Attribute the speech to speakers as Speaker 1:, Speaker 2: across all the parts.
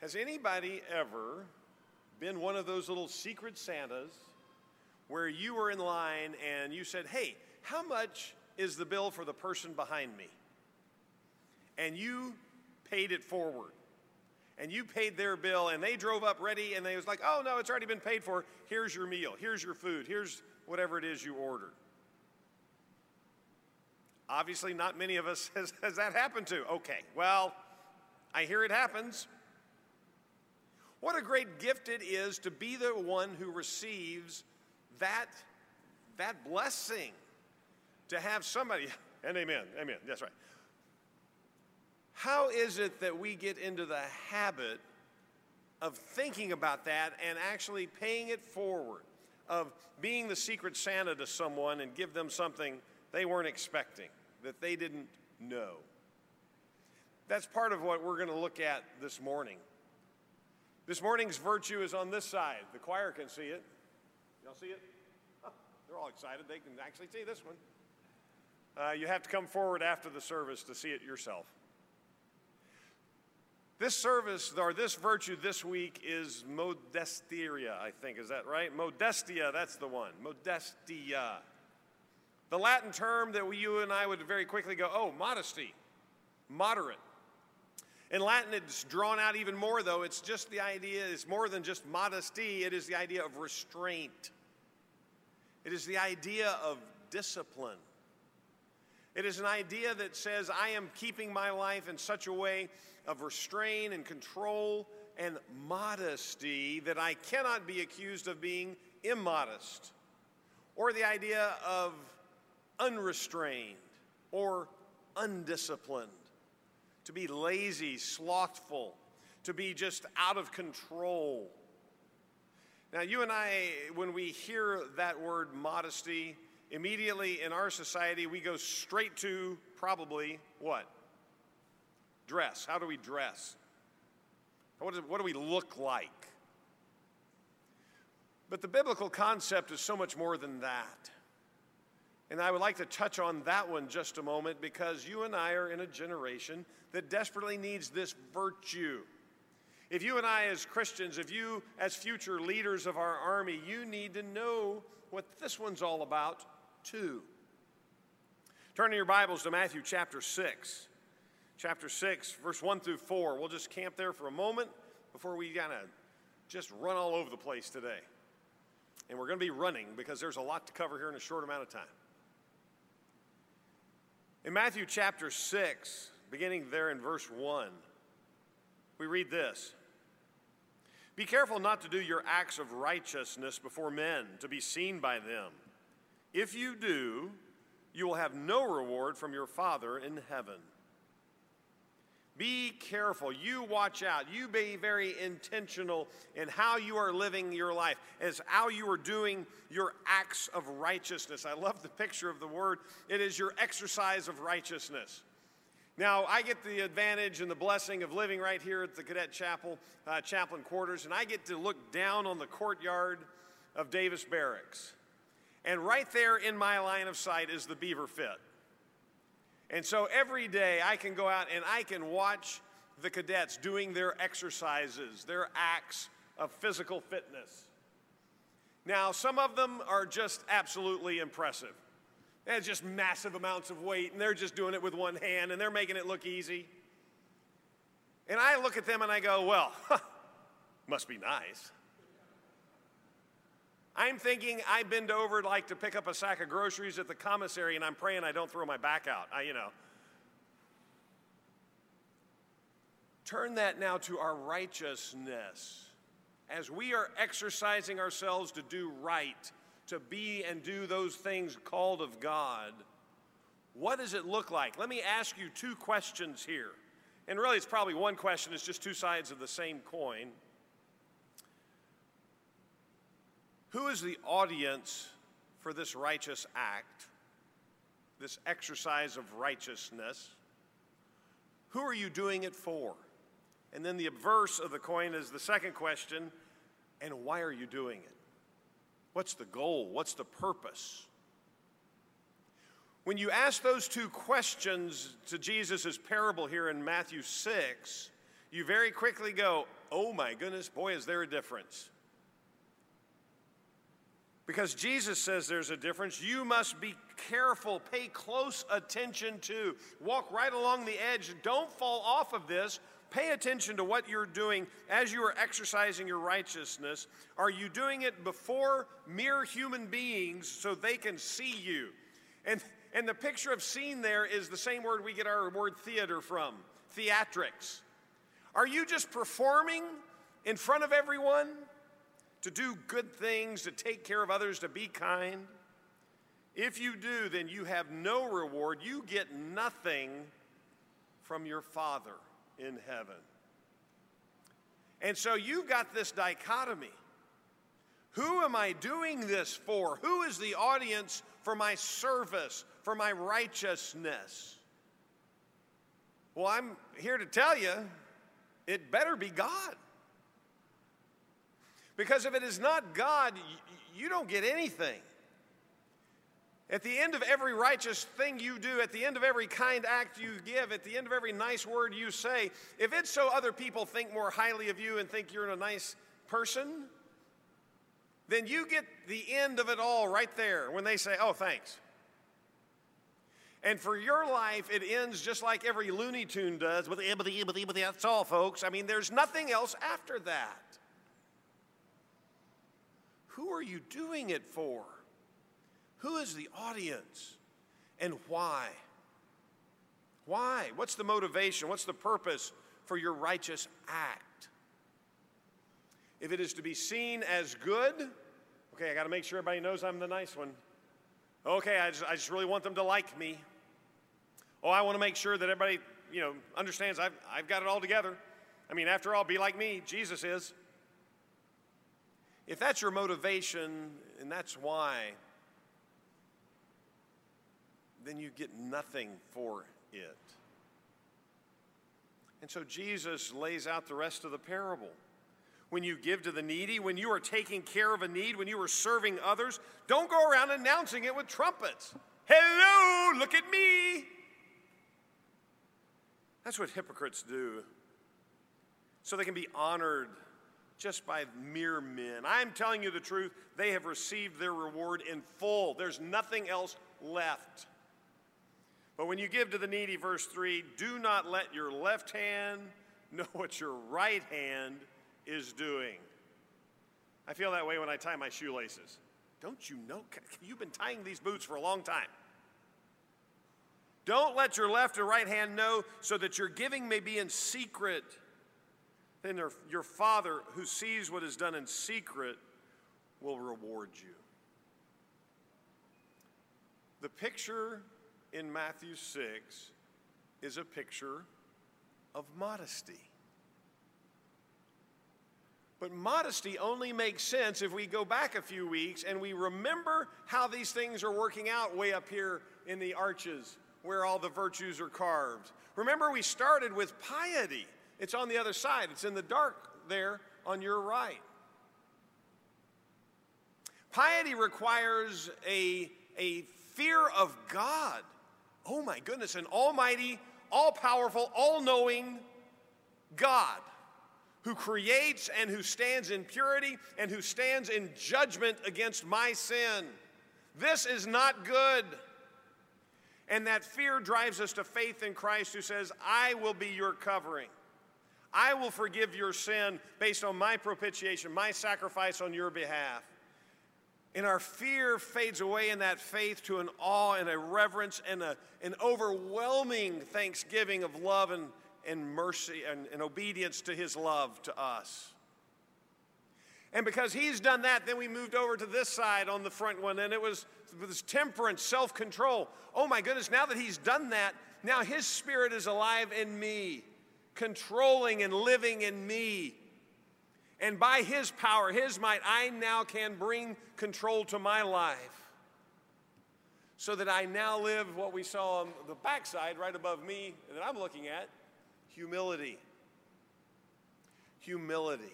Speaker 1: Has anybody ever been one of those little secret Santas where you were in line and you said, Hey, how much is the bill for the person behind me? And you paid it forward. And you paid their bill and they drove up ready and they was like, Oh no, it's already been paid for. Here's your meal. Here's your food. Here's whatever it is you ordered. Obviously, not many of us has, has that happened to. Okay, well, I hear it happens. What a great gift it is to be the one who receives that, that blessing. To have somebody, and amen, amen, that's right. How is it that we get into the habit of thinking about that and actually paying it forward, of being the secret Santa to someone and give them something they weren't expecting, that they didn't know? That's part of what we're going to look at this morning. This morning's virtue is on this side. The choir can see it. Y'all see it? They're all excited. They can actually see this one. Uh, you have to come forward after the service to see it yourself. This service, or this virtue this week is modestia, I think. Is that right? Modestia, that's the one. Modestia. The Latin term that we, you and I would very quickly go, oh, modesty, moderate. In Latin, it's drawn out even more, though. It's just the idea, it's more than just modesty, it is the idea of restraint. It is the idea of discipline. It is an idea that says, I am keeping my life in such a way of restraint and control and modesty that I cannot be accused of being immodest. Or the idea of unrestrained or undisciplined to be lazy, slothful, to be just out of control. Now, you and I, when we hear that word modesty, immediately in our society, we go straight to probably what? Dress. How do we dress? What, is, what do we look like? But the biblical concept is so much more than that. And I would like to touch on that one just a moment because you and I are in a generation that desperately needs this virtue. If you and I, as Christians, if you, as future leaders of our army, you need to know what this one's all about, too. Turn in your Bibles to Matthew chapter 6. Chapter 6, verse 1 through 4. We'll just camp there for a moment before we kind of just run all over the place today. And we're going to be running because there's a lot to cover here in a short amount of time. In Matthew chapter 6, beginning there in verse 1, we read this Be careful not to do your acts of righteousness before men to be seen by them. If you do, you will have no reward from your Father in heaven. Be careful. You watch out. You be very intentional in how you are living your life, as how you are doing your acts of righteousness. I love the picture of the word. It is your exercise of righteousness. Now, I get the advantage and the blessing of living right here at the Cadet Chapel, uh, chaplain quarters, and I get to look down on the courtyard of Davis Barracks. And right there in my line of sight is the Beaver Fit. And so every day I can go out and I can watch the cadets doing their exercises, their acts of physical fitness. Now, some of them are just absolutely impressive. It's just massive amounts of weight, and they're just doing it with one hand, and they're making it look easy. And I look at them and I go, well, must be nice. I'm thinking I bend over like to pick up a sack of groceries at the commissary, and I'm praying I don't throw my back out. I, you know. Turn that now to our righteousness. As we are exercising ourselves to do right, to be and do those things called of God, what does it look like? Let me ask you two questions here. And really, it's probably one question, it's just two sides of the same coin. Who is the audience for this righteous act, this exercise of righteousness? Who are you doing it for? And then the obverse of the coin is the second question and why are you doing it? What's the goal? What's the purpose? When you ask those two questions to Jesus' parable here in Matthew 6, you very quickly go, oh my goodness, boy, is there a difference. Because Jesus says there's a difference, you must be careful, pay close attention to, walk right along the edge. Don't fall off of this. Pay attention to what you're doing as you are exercising your righteousness. Are you doing it before mere human beings so they can see you? And, and the picture of seen there is the same word we get our word theater from theatrics. Are you just performing in front of everyone to do good things, to take care of others, to be kind? If you do, then you have no reward. You get nothing from your Father in heaven. And so you've got this dichotomy. Who am I doing this for? Who is the audience for my service, for my righteousness? Well, I'm here to tell you it better be God. Because if it is not God, you don't get anything. At the end of every righteous thing you do, at the end of every kind act you give, at the end of every nice word you say, if it's so other people think more highly of you and think you're a nice person, then you get the end of it all right there when they say, oh, thanks. And for your life, it ends just like every Looney Tune does with empathy, empathy, empathy. That's all, folks. I mean, there's nothing else after that. Who are you doing it for? Who is the audience and why? Why? What's the motivation? What's the purpose for your righteous act? If it is to be seen as good, okay, I got to make sure everybody knows I'm the nice one. Okay, I just, I just really want them to like me. Oh, I want to make sure that everybody, you know, understands I've, I've got it all together. I mean, after all, be like me. Jesus is. If that's your motivation and that's why, then you get nothing for it. And so Jesus lays out the rest of the parable. When you give to the needy, when you are taking care of a need, when you are serving others, don't go around announcing it with trumpets. Hello, look at me. That's what hypocrites do. So they can be honored just by mere men. I'm telling you the truth, they have received their reward in full. There's nothing else left. But when you give to the needy, verse 3, do not let your left hand know what your right hand is doing. I feel that way when I tie my shoelaces. Don't you know? You've been tying these boots for a long time. Don't let your left or right hand know so that your giving may be in secret. Then your Father, who sees what is done in secret, will reward you. The picture in Matthew 6 is a picture of modesty. But modesty only makes sense if we go back a few weeks and we remember how these things are working out way up here in the arches where all the virtues are carved. Remember, we started with piety. It's on the other side, it's in the dark there on your right. Piety requires a, a fear of God oh my goodness, an almighty, all powerful, all knowing God who creates and who stands in purity and who stands in judgment against my sin. This is not good. And that fear drives us to faith in Christ who says, I will be your covering. I will forgive your sin based on my propitiation, my sacrifice on your behalf. And our fear fades away in that faith to an awe and a reverence and a, an overwhelming thanksgiving of love and, and mercy and, and obedience to his love to us. And because he's done that, then we moved over to this side on the front one, and it was this temperance, self control. Oh my goodness, now that he's done that, now his spirit is alive in me, controlling and living in me. And by his power, his might, I now can bring control to my life so that I now live what we saw on the backside right above me that I'm looking at humility. Humility.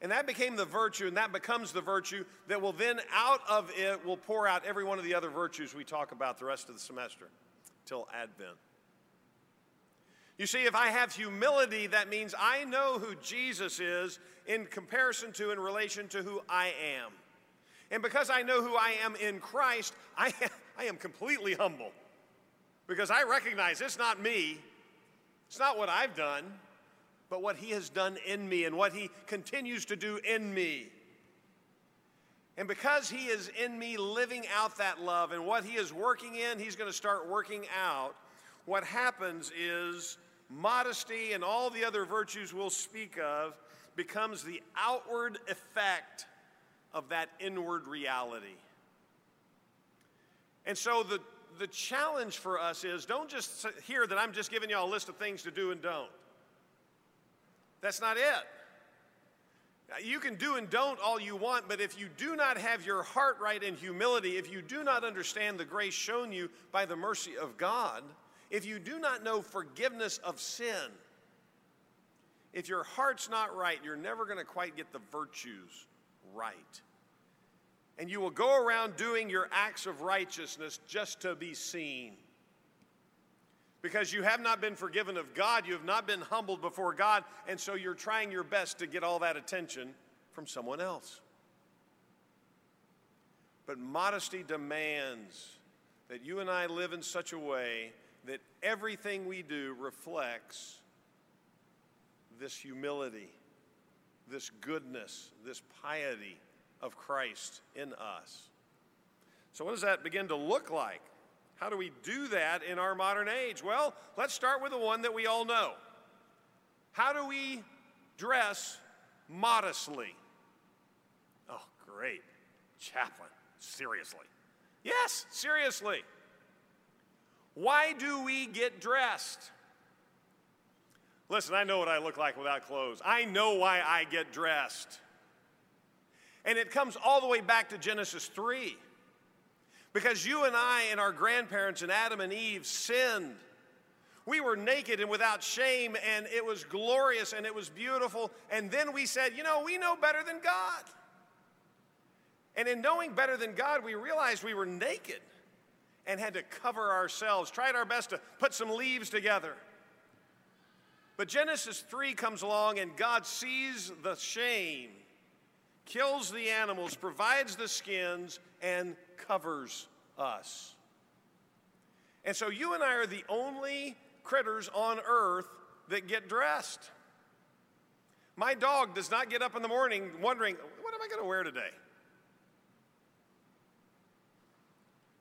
Speaker 1: And that became the virtue, and that becomes the virtue that will then, out of it, will pour out every one of the other virtues we talk about the rest of the semester till Advent. You see, if I have humility, that means I know who Jesus is in comparison to, in relation to who I am. And because I know who I am in Christ, I, I am completely humble. Because I recognize it's not me, it's not what I've done, but what He has done in me and what He continues to do in me. And because He is in me living out that love and what He is working in, He's going to start working out. What happens is modesty and all the other virtues we'll speak of becomes the outward effect of that inward reality. And so the, the challenge for us is don't just hear that I'm just giving you a list of things to do and don't. That's not it. You can do and don't all you want, but if you do not have your heart right in humility, if you do not understand the grace shown you by the mercy of God, if you do not know forgiveness of sin, if your heart's not right, you're never going to quite get the virtues right. And you will go around doing your acts of righteousness just to be seen. Because you have not been forgiven of God, you have not been humbled before God, and so you're trying your best to get all that attention from someone else. But modesty demands that you and I live in such a way that everything we do reflects this humility, this goodness, this piety of Christ in us. So, what does that begin to look like? How do we do that in our modern age? Well, let's start with the one that we all know. How do we dress modestly? Oh, great. Chaplain, seriously. Yes, seriously. Why do we get dressed? Listen, I know what I look like without clothes. I know why I get dressed. And it comes all the way back to Genesis 3. Because you and I and our grandparents and Adam and Eve sinned. We were naked and without shame, and it was glorious and it was beautiful. And then we said, you know, we know better than God. And in knowing better than God, we realized we were naked and had to cover ourselves, tried our best to put some leaves together. But Genesis 3 comes along and God sees the shame, kills the animals, provides the skins, and covers us. And so you and I are the only critters on earth that get dressed. My dog does not get up in the morning wondering, what am I going to wear today?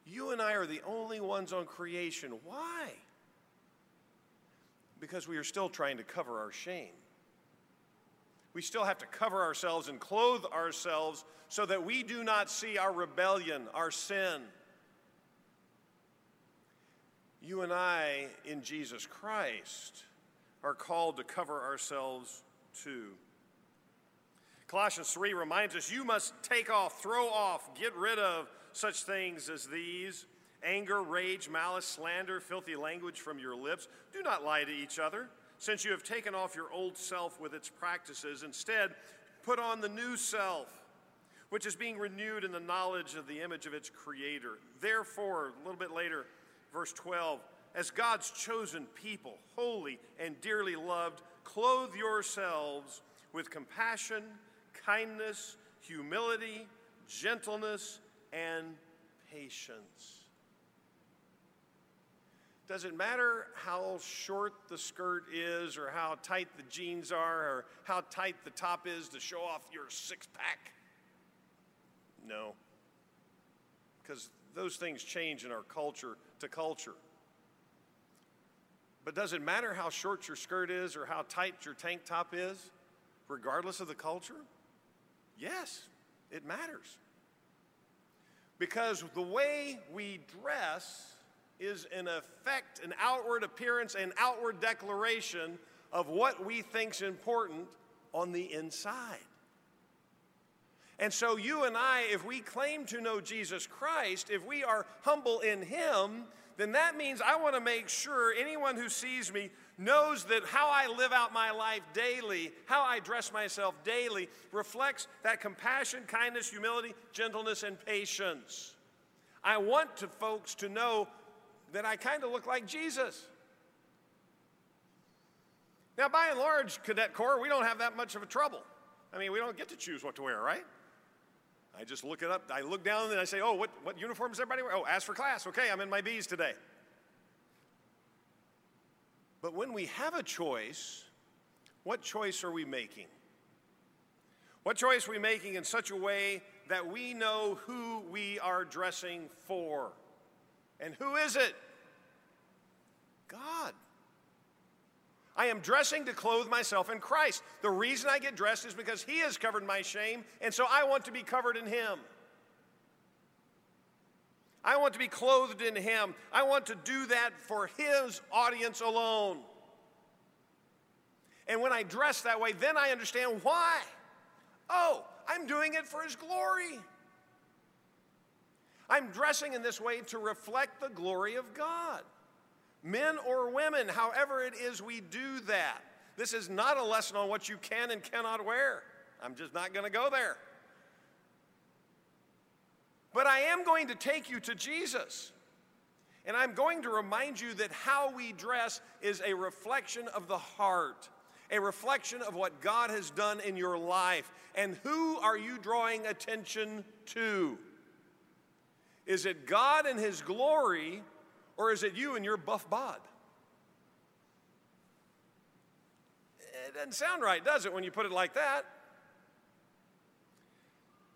Speaker 1: You and I are the only ones on creation. Why? Because we are still trying to cover our shame. We still have to cover ourselves and clothe ourselves so that we do not see our rebellion, our sin. You and I, in Jesus Christ, are called to cover ourselves too. Colossians 3 reminds us you must take off, throw off, get rid of such things as these anger, rage, malice, slander, filthy language from your lips. Do not lie to each other, since you have taken off your old self with its practices. Instead, put on the new self, which is being renewed in the knowledge of the image of its creator. Therefore, a little bit later, verse 12, as God's chosen people, holy and dearly loved, clothe yourselves with compassion, kindness, humility, gentleness, and patience. Does it matter how short the skirt is, or how tight the jeans are, or how tight the top is to show off your six pack? No. Because those things change in our culture to culture. But does it matter how short your skirt is or how tight your tank top is, regardless of the culture? Yes, it matters. Because the way we dress is an effect, an outward appearance, an outward declaration of what we think's important on the inside. And so, you and I, if we claim to know Jesus Christ, if we are humble in Him, then that means I want to make sure anyone who sees me knows that how I live out my life daily, how I dress myself daily, reflects that compassion, kindness, humility, gentleness, and patience. I want to folks to know that I kind of look like Jesus. Now, by and large, Cadet Corps, we don't have that much of a trouble. I mean, we don't get to choose what to wear, right? I just look it up. I look down and I say, oh, what, what uniform does everybody wear? Oh, ask for class. Okay, I'm in my B's today. But when we have a choice, what choice are we making? What choice are we making in such a way that we know who we are dressing for? And who is it? God. I am dressing to clothe myself in Christ. The reason I get dressed is because He has covered my shame, and so I want to be covered in Him. I want to be clothed in Him. I want to do that for His audience alone. And when I dress that way, then I understand why. Oh, I'm doing it for His glory. I'm dressing in this way to reflect the glory of God men or women, however it is we do that. This is not a lesson on what you can and cannot wear. I'm just not going to go there. But I am going to take you to Jesus. And I'm going to remind you that how we dress is a reflection of the heart, a reflection of what God has done in your life. And who are you drawing attention to? Is it God and His glory? Or is it you and your buff bod? It doesn't sound right, does it, when you put it like that?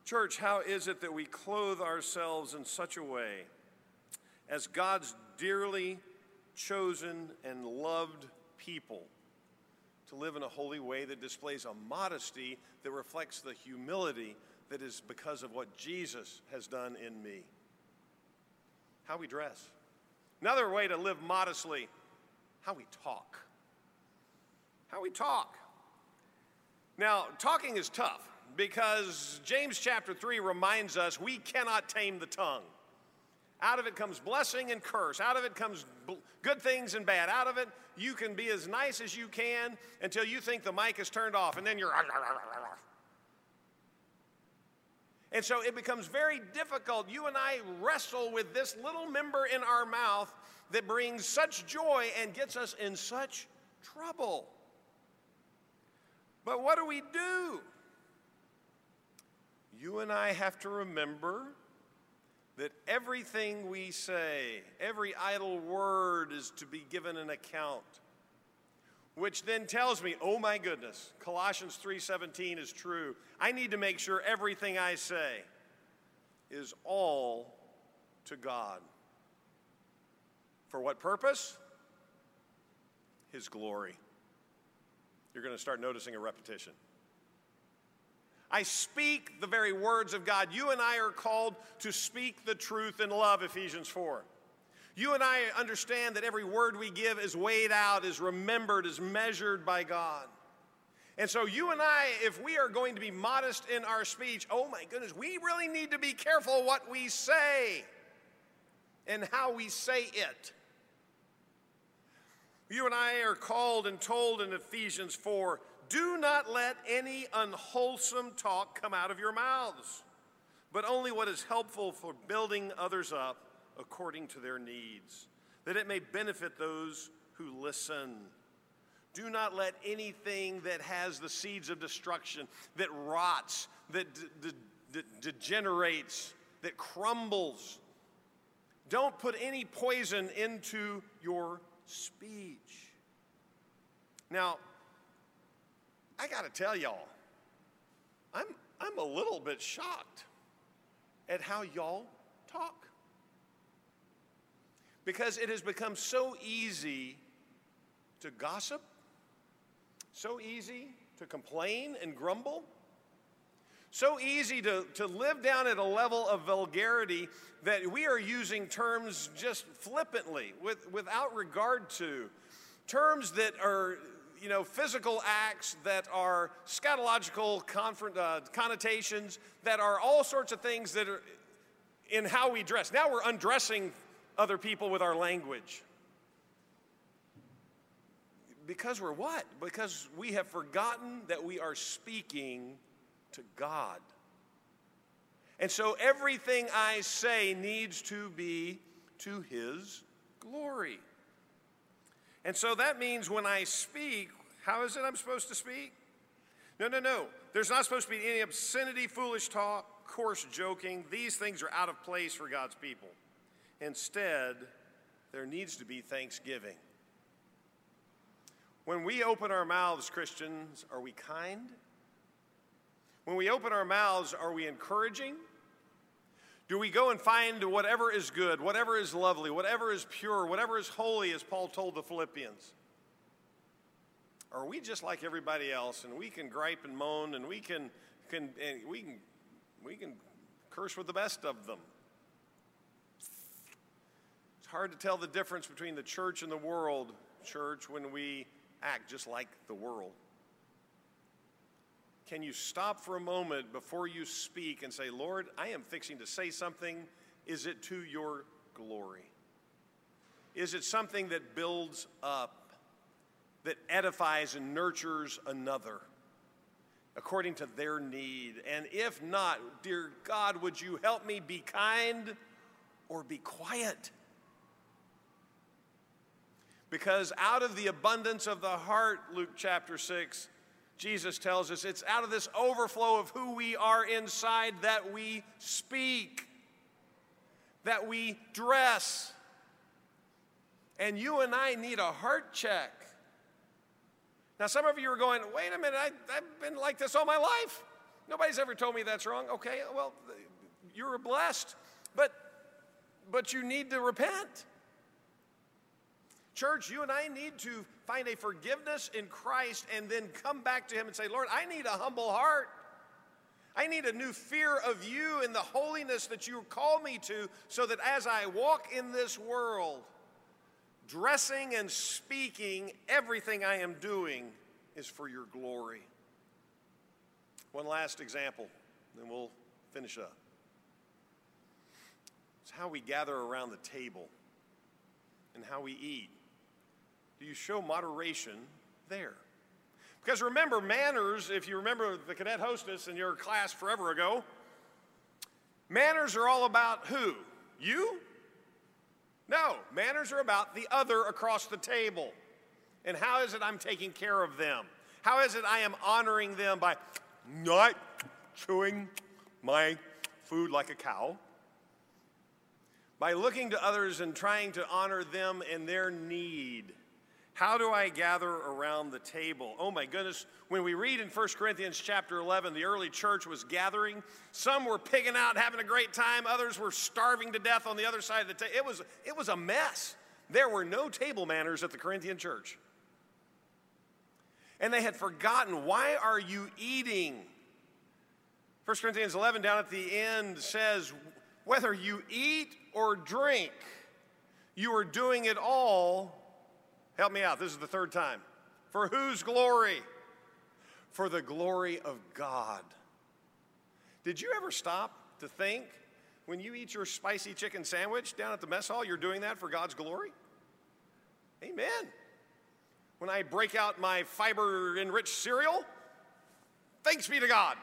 Speaker 1: Church, how is it that we clothe ourselves in such a way as God's dearly chosen and loved people to live in a holy way that displays a modesty that reflects the humility that is because of what Jesus has done in me? How we dress. Another way to live modestly, how we talk. How we talk. Now, talking is tough because James chapter 3 reminds us we cannot tame the tongue. Out of it comes blessing and curse. Out of it comes good things and bad. Out of it, you can be as nice as you can until you think the mic is turned off, and then you're. And so it becomes very difficult. You and I wrestle with this little member in our mouth that brings such joy and gets us in such trouble. But what do we do? You and I have to remember that everything we say, every idle word is to be given an account which then tells me, "Oh my goodness, Colossians 3:17 is true. I need to make sure everything I say is all to God." For what purpose? His glory. You're going to start noticing a repetition. I speak the very words of God. You and I are called to speak the truth in love, Ephesians 4. You and I understand that every word we give is weighed out, is remembered, is measured by God. And so, you and I, if we are going to be modest in our speech, oh my goodness, we really need to be careful what we say and how we say it. You and I are called and told in Ephesians 4 do not let any unwholesome talk come out of your mouths, but only what is helpful for building others up according to their needs, that it may benefit those who listen. Do not let anything that has the seeds of destruction, that rots, that de- de- degenerates, that crumbles, don't put any poison into your speech. Now, I got to tell y'all, I'm, I'm a little bit shocked at how y'all talk because it has become so easy to gossip, so easy to complain and grumble, so easy to, to live down at a level of vulgarity that we are using terms just flippantly with, without regard to terms that are you know physical acts that are scatological uh, connotations that are all sorts of things that are in how we dress now we're undressing other people with our language. Because we're what? Because we have forgotten that we are speaking to God. And so everything I say needs to be to His glory. And so that means when I speak, How is it I'm supposed to speak? No, no, no. There's not supposed to be any obscenity, foolish talk, coarse joking. These things are out of place for God's people. Instead, there needs to be thanksgiving. When we open our mouths, Christians, are we kind? When we open our mouths, are we encouraging? Do we go and find whatever is good, whatever is lovely, whatever is pure, whatever is holy, as Paul told the Philippians? Or are we just like everybody else and we can gripe and moan and we can, can, and we can, we can curse with the best of them? It's hard to tell the difference between the church and the world, church, when we act just like the world. Can you stop for a moment before you speak and say, Lord, I am fixing to say something. Is it to your glory? Is it something that builds up? that edifies and nurtures another according to their need. And if not, dear God, would you help me be kind or be quiet? Because out of the abundance of the heart, Luke chapter 6, Jesus tells us it's out of this overflow of who we are inside that we speak, that we dress. And you and I need a heart check. Now, some of you are going, wait a minute, I, have been like this all my life. Nobody's ever told me that's wrong. Okay, well, you're blessed, but, but you need to repent. Church, you and I need to find a forgiveness in Christ and then come back to Him and say, Lord, I need a humble heart. I need a new fear of you and the holiness that you call me to so that as I walk in this world, dressing and speaking, everything I am doing is for your glory. One last example, then we'll finish up. It's how we gather around the table and how we eat. Do you show moderation there? Because remember, manners, if you remember the cadet hostess in your class forever ago, manners are all about who? You? No, manners are about the other across the table. And how is it I'm taking care of them? How is it I am honoring them by not chewing my food like a cow? By looking to others and trying to honor them in their need. How do I gather around the table? Oh my goodness, when we read in 1 Corinthians chapter 11, the early church was gathering. Some were pigging out, having a great time, others were starving to death on the other side of the table. It was, it was a mess. There were no table manners at the Corinthian church. And they had forgotten, why are you eating? 1 Corinthians 11 down at the end says, whether you eat or drink, you are doing it all Help me out. This is the third time. For whose glory? For the glory of God. Did you ever stop to think when you eat your spicy chicken sandwich down at the mess hall, you're doing that for God's glory? Amen. When I break out my fiber enriched cereal, thanks be to God.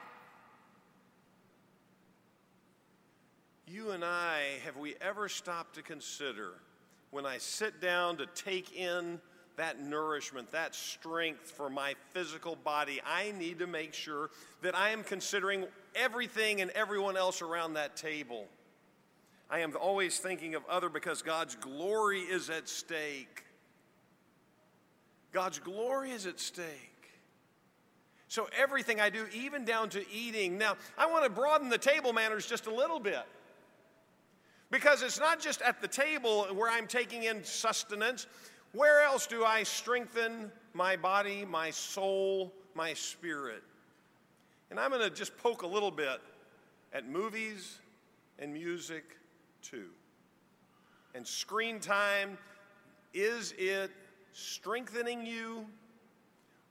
Speaker 1: You and I, have we ever stopped to consider when I sit down to take in that nourishment, that strength for my physical body, I need to make sure that I am considering everything and everyone else around that table. I am always thinking of other because God's glory is at stake. God's glory is at stake. So everything I do, even down to eating. Now, I want to broaden the table manners just a little bit. Because it's not just at the table where I'm taking in sustenance. Where else do I strengthen my body, my soul, my spirit? And I'm going to just poke a little bit at movies and music too. And screen time, is it strengthening you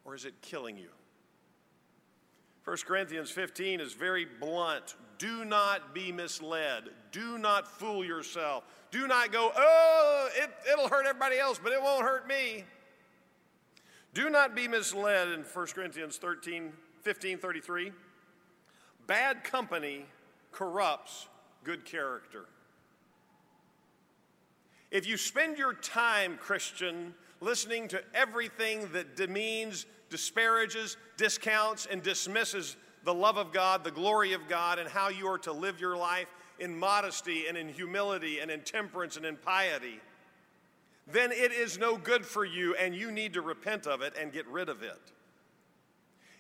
Speaker 1: or is it killing you? 1 Corinthians 15 is very blunt. Do not be misled. Do not fool yourself. Do not go, oh, it, it'll hurt everybody else, but it won't hurt me. Do not be misled in 1 Corinthians 13, 15, 33. Bad company corrupts good character. If you spend your time, Christian, listening to everything that demeans, disparages, discounts, and dismisses the love of God, the glory of God, and how you are to live your life in modesty and in humility and in temperance and in piety, then it is no good for you and you need to repent of it and get rid of it.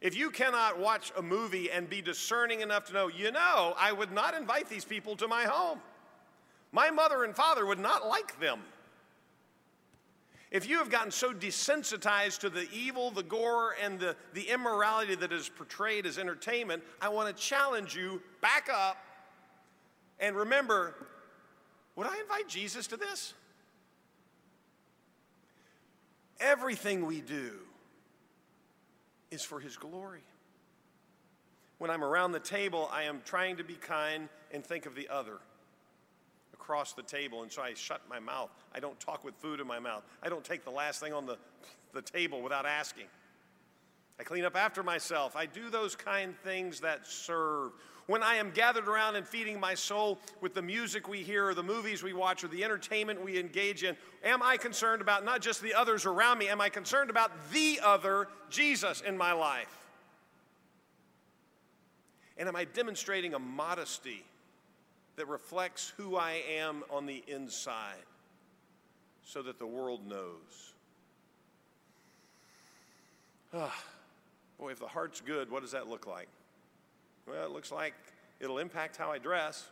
Speaker 1: If you cannot watch a movie and be discerning enough to know, you know, I would not invite these people to my home. My mother and father would not like them. If you have gotten so desensitized to the evil, the gore, and the, the immorality that is portrayed as entertainment, I want to challenge you back up and remember would I invite Jesus to this? Everything we do is for his glory. When I'm around the table, I am trying to be kind and think of the other across the table, and so I shut my mouth. I don't talk with food in my mouth. I don't take the last thing on the, the table without asking. I clean up after myself. I do those kind things that serve. When I am gathered around and feeding my soul with the music we hear, or the movies we watch, or the entertainment we engage in, am I concerned about not just the others around me? Am I concerned about the other, Jesus, in my life? And am I demonstrating a modesty that reflects who I am on the inside so that the world knows? Ah. Boy, if the heart's good, what does that look like? Well, it looks like it'll impact how I dress,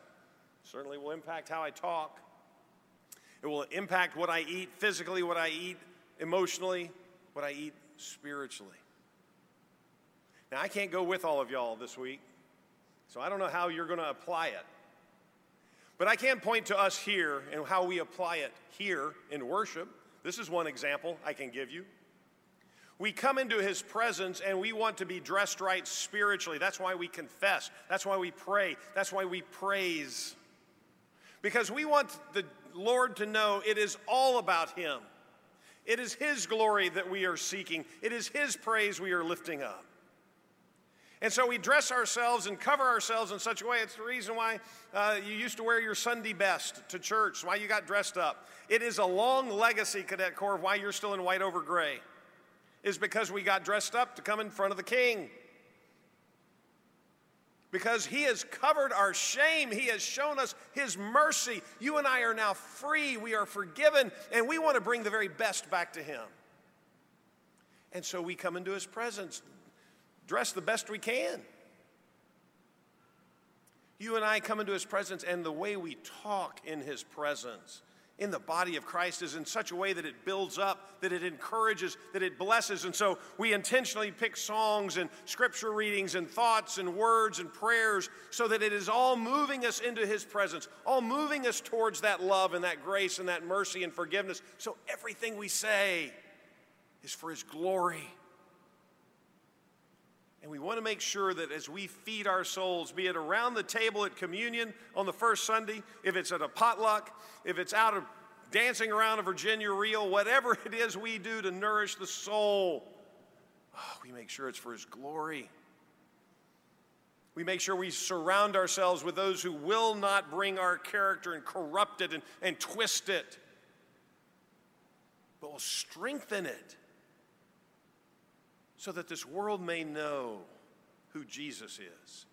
Speaker 1: certainly will impact how I talk. It will impact what I eat physically, what I eat emotionally, what I eat spiritually. Now, I can't go with all of y'all this week, so I don't know how you're going to apply it. But I can point to us here and how we apply it here in worship. This is one example I can give you. We come into his presence and we want to be dressed right spiritually. That's why we confess. That's why we pray. That's why we praise. Because we want the Lord to know it is all about him. It is his glory that we are seeking, it is his praise we are lifting up. And so we dress ourselves and cover ourselves in such a way. It's the reason why uh, you used to wear your Sunday best to church, why you got dressed up. It is a long legacy, Cadet Corps, of why you're still in white over gray is because we got dressed up to come in front of the king. Because he has covered our shame, he has shown us his mercy. You and I are now free, we are forgiven, and we want to bring the very best back to him. And so we come into his presence, dress the best we can. You and I come into his presence, and the way we talk in his presence in the body of Christ is in such a way that it builds up, that it encourages, that it blesses. And so we intentionally pick songs and scripture readings and thoughts and words and prayers so that it is all moving us into His presence, all moving us towards that love and that grace and that mercy and forgiveness. So everything we say is for His glory. And we want to make sure that as we feed our souls, be it around the table at communion on the first Sunday, if it's at a potluck, if it's out of dancing around a Virginia reel, whatever it is we do to nourish the soul, oh, we make sure it's for His glory. We make sure we surround ourselves with those who will not bring our character and corrupt it and, and twist it, but will strengthen it so that this world may know who Jesus is.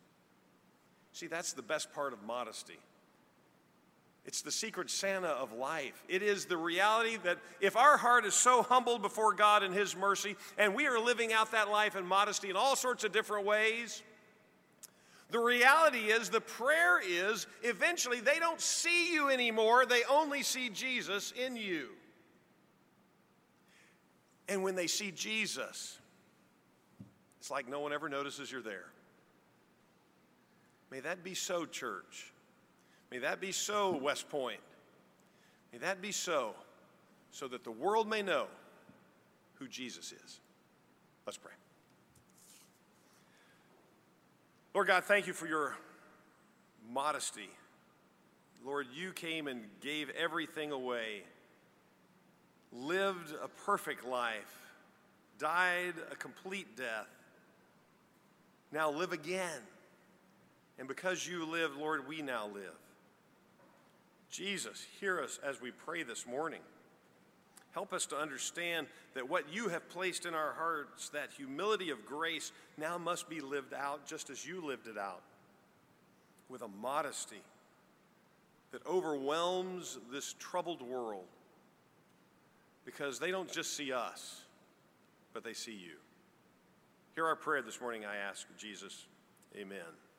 Speaker 1: See, that's the best part of modesty. It's the secret Santa of life. It is the reality that if our heart is so humbled before God and His mercy, and we are living out that life in modesty in all sorts of different ways, the reality is, the prayer is eventually they don't see you anymore, they only see Jesus in you. And when they see Jesus, it's like no one ever notices you're there. May that be so, church. May that be so, West Point. May that be so, so that the world may know who Jesus is. Let's pray. Lord God, thank you for your modesty. Lord, you came and gave everything away, lived a perfect life, died a complete death now live again. And because you live, Lord, we now live. Jesus, hear us as we pray this morning. Help us to understand that what you have placed in our hearts, that humility of grace, now must be lived out just as you lived it out, with a modesty that overwhelms this troubled world because they don't just see us, but they see you. Hear our prayer this morning, I ask, Jesus. Amen.